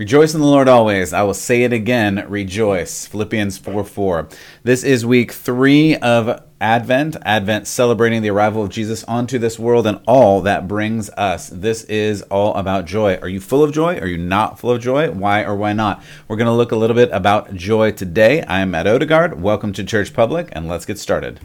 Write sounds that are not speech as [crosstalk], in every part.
Rejoice in the Lord always. I will say it again, rejoice. Philippians 4 4. This is week three of Advent, Advent celebrating the arrival of Jesus onto this world and all that brings us. This is all about joy. Are you full of joy? Are you not full of joy? Why or why not? We're going to look a little bit about joy today. I am Matt Odegaard. Welcome to Church Public, and let's get started.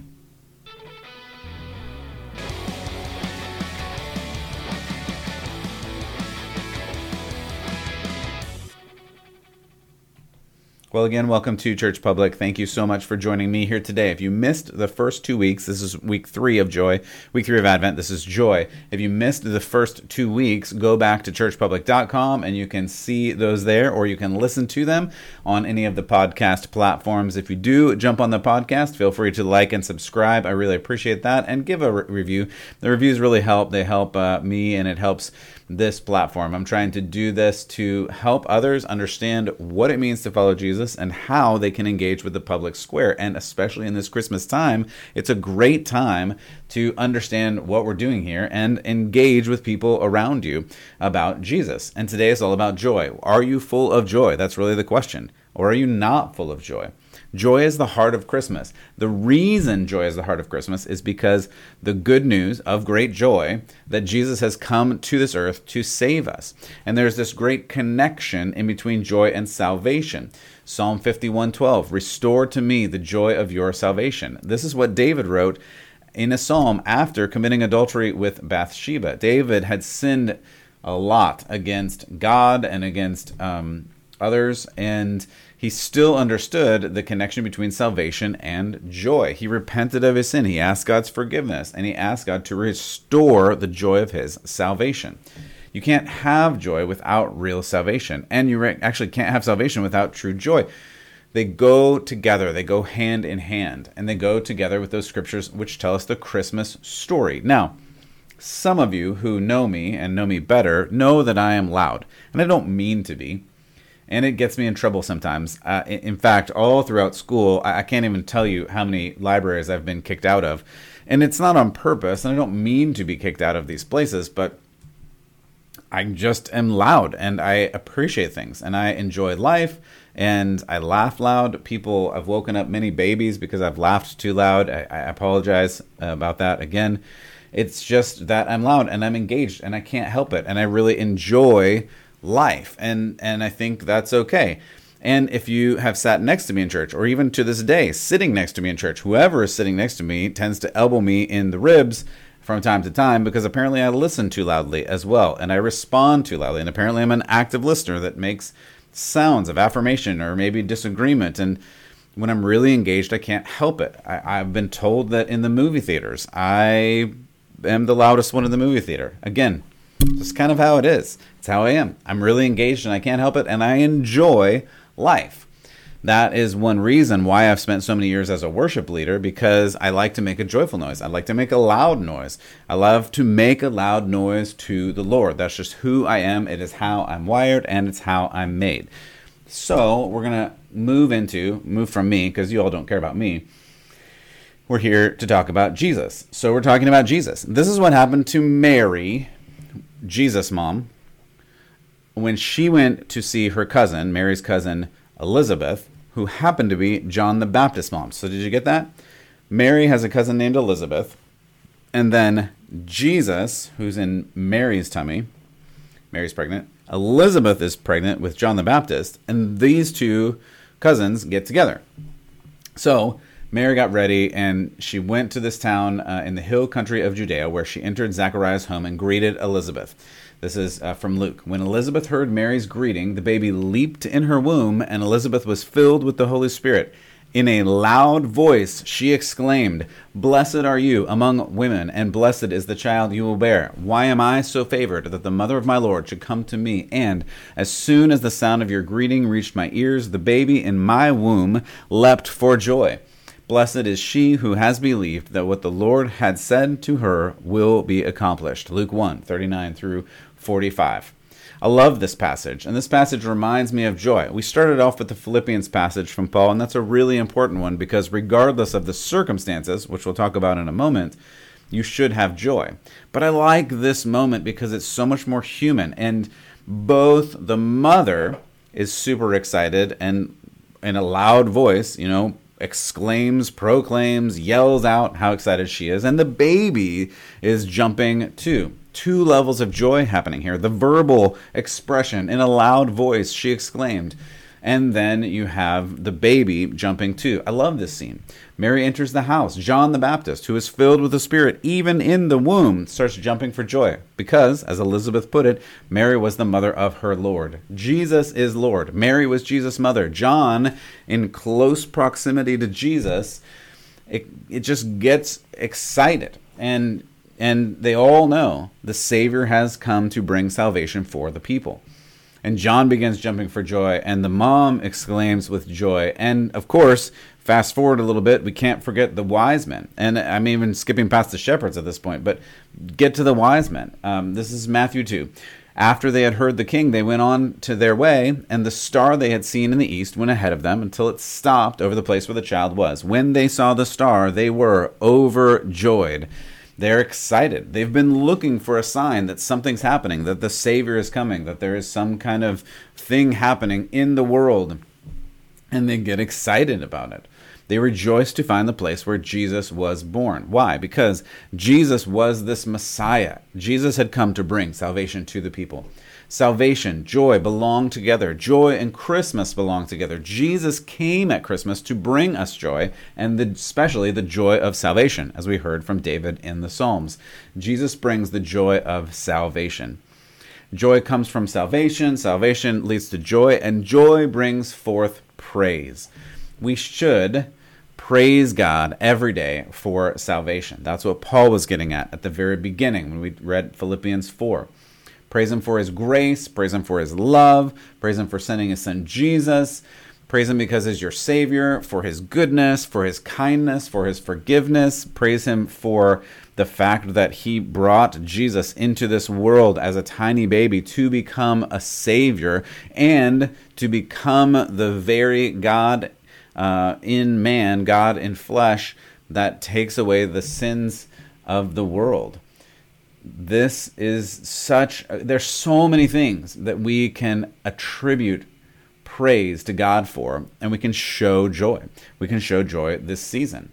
Well, again, welcome to Church Public. Thank you so much for joining me here today. If you missed the first two weeks, this is week three of Joy, week three of Advent. This is Joy. If you missed the first two weeks, go back to churchpublic.com and you can see those there, or you can listen to them on any of the podcast platforms. If you do jump on the podcast, feel free to like and subscribe. I really appreciate that. And give a re- review. The reviews really help. They help uh, me and it helps this platform. I'm trying to do this to help others understand what it means to follow Jesus and how they can engage with the public square. And especially in this Christmas time, it's a great time to understand what we're doing here and engage with people around you about Jesus. And today is all about joy. Are you full of joy? That's really the question. Or are you not full of joy? Joy is the heart of Christmas. The reason joy is the heart of Christmas is because the good news of great joy that Jesus has come to this earth to save us. And there's this great connection in between joy and salvation. Psalm 51:12, "Restore to me the joy of your salvation." This is what David wrote in a psalm after committing adultery with Bathsheba. David had sinned a lot against God and against um, others, and he still understood the connection between salvation and joy. He repented of his sin. He asked God's forgiveness, and he asked God to restore the joy of his salvation. You can't have joy without real salvation, and you actually can't have salvation without true joy. They go together, they go hand in hand, and they go together with those scriptures which tell us the Christmas story. Now, some of you who know me and know me better know that I am loud, and I don't mean to be and it gets me in trouble sometimes. Uh, in fact, all throughout school, I can't even tell you how many libraries I've been kicked out of. And it's not on purpose, and I don't mean to be kicked out of these places, but I just am loud and I appreciate things and I enjoy life and I laugh loud. People, I've woken up many babies because I've laughed too loud. I, I apologize about that again. It's just that I'm loud and I'm engaged and I can't help it. And I really enjoy life and and I think that's okay. And if you have sat next to me in church, or even to this day, sitting next to me in church, whoever is sitting next to me tends to elbow me in the ribs from time to time because apparently I listen too loudly as well, and I respond too loudly. And apparently I'm an active listener that makes sounds of affirmation or maybe disagreement. And when I'm really engaged, I can't help it. I, have been told that in the movie theaters, I am the loudest one in the movie theater. Again, just kind of how it is. It's how I am. I'm really engaged and I can't help it, and I enjoy life. That is one reason why I've spent so many years as a worship leader because I like to make a joyful noise. I like to make a loud noise. I love to make a loud noise to the Lord. That's just who I am. It is how I'm wired and it's how I'm made. So we're going to move into, move from me because you all don't care about me. We're here to talk about Jesus. So we're talking about Jesus. This is what happened to Mary Jesus' mom, when she went to see her cousin, Mary's cousin Elizabeth, who happened to be John the Baptist's mom. So, did you get that? Mary has a cousin named Elizabeth. And then Jesus, who's in Mary's tummy, Mary's pregnant. Elizabeth is pregnant with John the Baptist. And these two cousins get together. So, Mary got ready and she went to this town uh, in the hill country of Judea where she entered Zachariah's home and greeted Elizabeth. This is uh, from Luke. When Elizabeth heard Mary's greeting, the baby leaped in her womb and Elizabeth was filled with the Holy Spirit. In a loud voice, she exclaimed, Blessed are you among women, and blessed is the child you will bear. Why am I so favored that the mother of my Lord should come to me? And as soon as the sound of your greeting reached my ears, the baby in my womb leapt for joy. Blessed is she who has believed that what the Lord had said to her will be accomplished. Luke 1 39 through 45. I love this passage, and this passage reminds me of joy. We started off with the Philippians passage from Paul, and that's a really important one because regardless of the circumstances, which we'll talk about in a moment, you should have joy. But I like this moment because it's so much more human, and both the mother is super excited and in a loud voice, you know, exclaims, proclaims, yells out how excited she is. And the baby is jumping too. Two levels of joy happening here. The verbal expression in a loud voice, she exclaimed. And then you have the baby jumping too. I love this scene. Mary enters the house. John the Baptist, who is filled with the Spirit, even in the womb, starts jumping for joy. Because, as Elizabeth put it, Mary was the mother of her Lord. Jesus is Lord. Mary was Jesus' mother. John, in close proximity to Jesus, it, it just gets excited. And and they all know the Savior has come to bring salvation for the people. And John begins jumping for joy, and the mom exclaims with joy. And of course, fast forward a little bit, we can't forget the wise men. And I'm even skipping past the shepherds at this point, but get to the wise men. Um, this is Matthew 2. After they had heard the king, they went on to their way, and the star they had seen in the east went ahead of them until it stopped over the place where the child was. When they saw the star, they were overjoyed. They're excited. They've been looking for a sign that something's happening, that the Savior is coming, that there is some kind of thing happening in the world. And they get excited about it. They rejoiced to find the place where Jesus was born. Why? Because Jesus was this Messiah. Jesus had come to bring salvation to the people. Salvation, joy belong together. Joy and Christmas belong together. Jesus came at Christmas to bring us joy, and the, especially the joy of salvation, as we heard from David in the Psalms. Jesus brings the joy of salvation. Joy comes from salvation, salvation leads to joy, and joy brings forth praise. We should praise God every day for salvation. That's what Paul was getting at at the very beginning when we read Philippians 4. Praise Him for His grace. Praise Him for His love. Praise Him for sending His Son Jesus. Praise Him because He's your Savior, for His goodness, for His kindness, for His forgiveness. Praise Him for the fact that He brought Jesus into this world as a tiny baby to become a Savior and to become the very God uh, in man, God in flesh, that takes away the sins of the world this is such there's so many things that we can attribute praise to God for and we can show joy. We can show joy this season.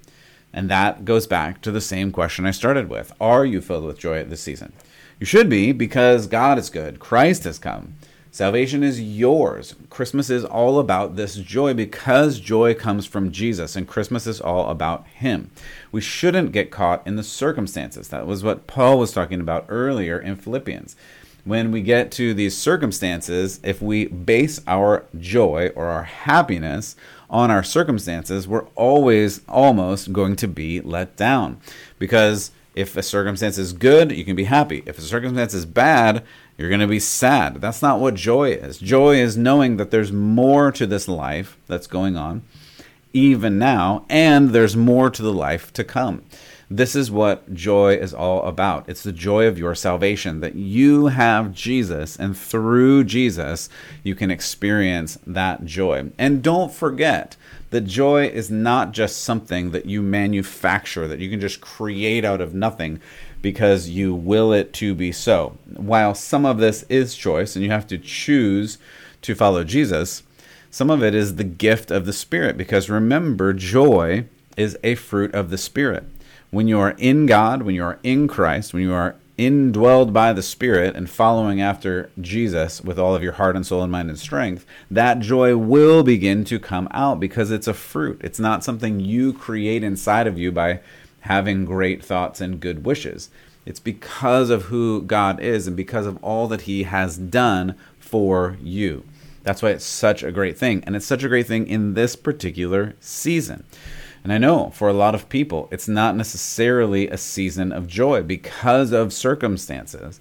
And that goes back to the same question I started with. Are you filled with joy this season? You should be because God is good. Christ has come. Salvation is yours. Christmas is all about this joy because joy comes from Jesus, and Christmas is all about Him. We shouldn't get caught in the circumstances. That was what Paul was talking about earlier in Philippians. When we get to these circumstances, if we base our joy or our happiness on our circumstances, we're always almost going to be let down. Because if a circumstance is good, you can be happy. If a circumstance is bad, you're going to be sad. That's not what joy is. Joy is knowing that there's more to this life that's going on, even now, and there's more to the life to come. This is what joy is all about. It's the joy of your salvation that you have Jesus, and through Jesus, you can experience that joy. And don't forget that joy is not just something that you manufacture, that you can just create out of nothing because you will it to be so. While some of this is choice and you have to choose to follow Jesus, some of it is the gift of the Spirit because remember, joy is a fruit of the Spirit. When you are in God, when you are in Christ, when you are indwelled by the Spirit and following after Jesus with all of your heart and soul and mind and strength, that joy will begin to come out because it's a fruit. It's not something you create inside of you by having great thoughts and good wishes. It's because of who God is and because of all that He has done for you. That's why it's such a great thing. And it's such a great thing in this particular season. And I know for a lot of people, it's not necessarily a season of joy because of circumstances.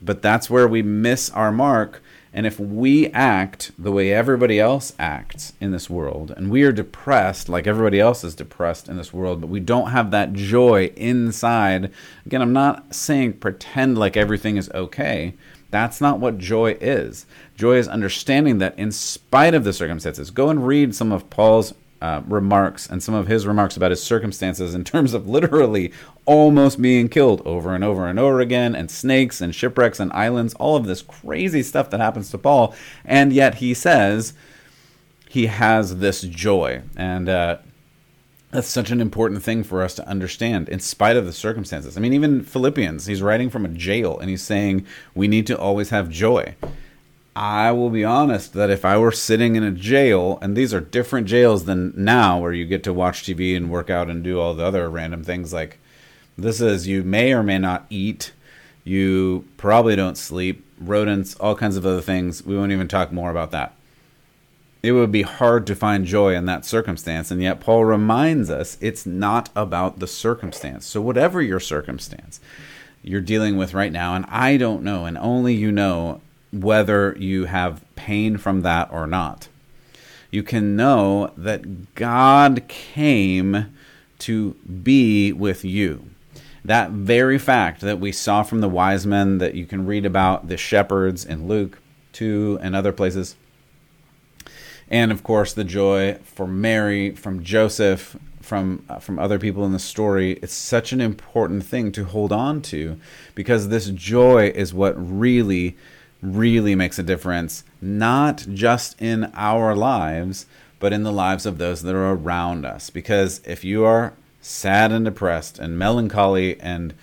But that's where we miss our mark and if we act the way everybody else acts in this world, and we are depressed like everybody else is depressed in this world, but we don't have that joy inside, again, I'm not saying pretend like everything is okay. That's not what joy is. Joy is understanding that in spite of the circumstances, go and read some of Paul's uh, remarks and some of his remarks about his circumstances in terms of literally almost being killed over and over and over again, and snakes and shipwrecks and islands, all of this crazy stuff that happens to Paul. And yet he says he has this joy. And, uh, that's such an important thing for us to understand in spite of the circumstances. I mean, even Philippians, he's writing from a jail and he's saying we need to always have joy. I will be honest that if I were sitting in a jail, and these are different jails than now where you get to watch TV and work out and do all the other random things like this is you may or may not eat, you probably don't sleep, rodents, all kinds of other things. We won't even talk more about that it would be hard to find joy in that circumstance. And yet, Paul reminds us it's not about the circumstance. So, whatever your circumstance you're dealing with right now, and I don't know, and only you know whether you have pain from that or not, you can know that God came to be with you. That very fact that we saw from the wise men that you can read about the shepherds in Luke 2 and other places and of course the joy for Mary, from Joseph, from uh, from other people in the story. It's such an important thing to hold on to because this joy is what really really makes a difference not just in our lives but in the lives of those that are around us because if you are sad and depressed and melancholy and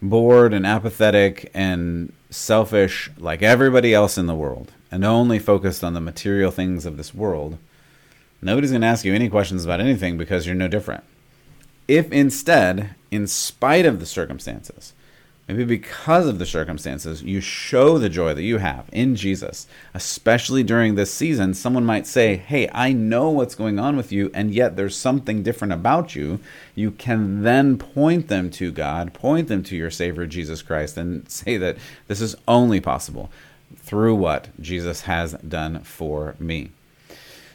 bored and apathetic and selfish like everybody else in the world and only focused on the material things of this world, nobody's going to ask you any questions about anything because you're no different. If instead, in spite of the circumstances, maybe because of the circumstances, you show the joy that you have in Jesus, especially during this season, someone might say, Hey, I know what's going on with you, and yet there's something different about you. You can then point them to God, point them to your Savior, Jesus Christ, and [laughs] say that this is only possible through what Jesus has done for me.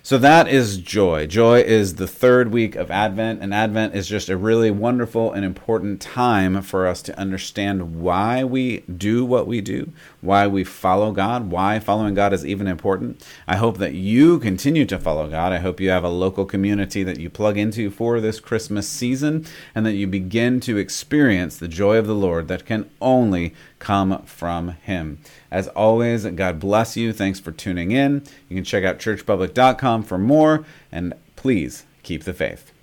So that is joy. Joy is the third week of Advent, and Advent is just a really wonderful and important time for us to understand why we do what we do, why we follow God, why following God is even important. I hope that you continue to follow God. I hope you have a local community that you plug into for this Christmas season, and that you begin to experience the joy of the Lord that can only come from Him. As always, God bless you. Thanks for tuning in. You can check out churchpublic.com for more, and please keep the faith.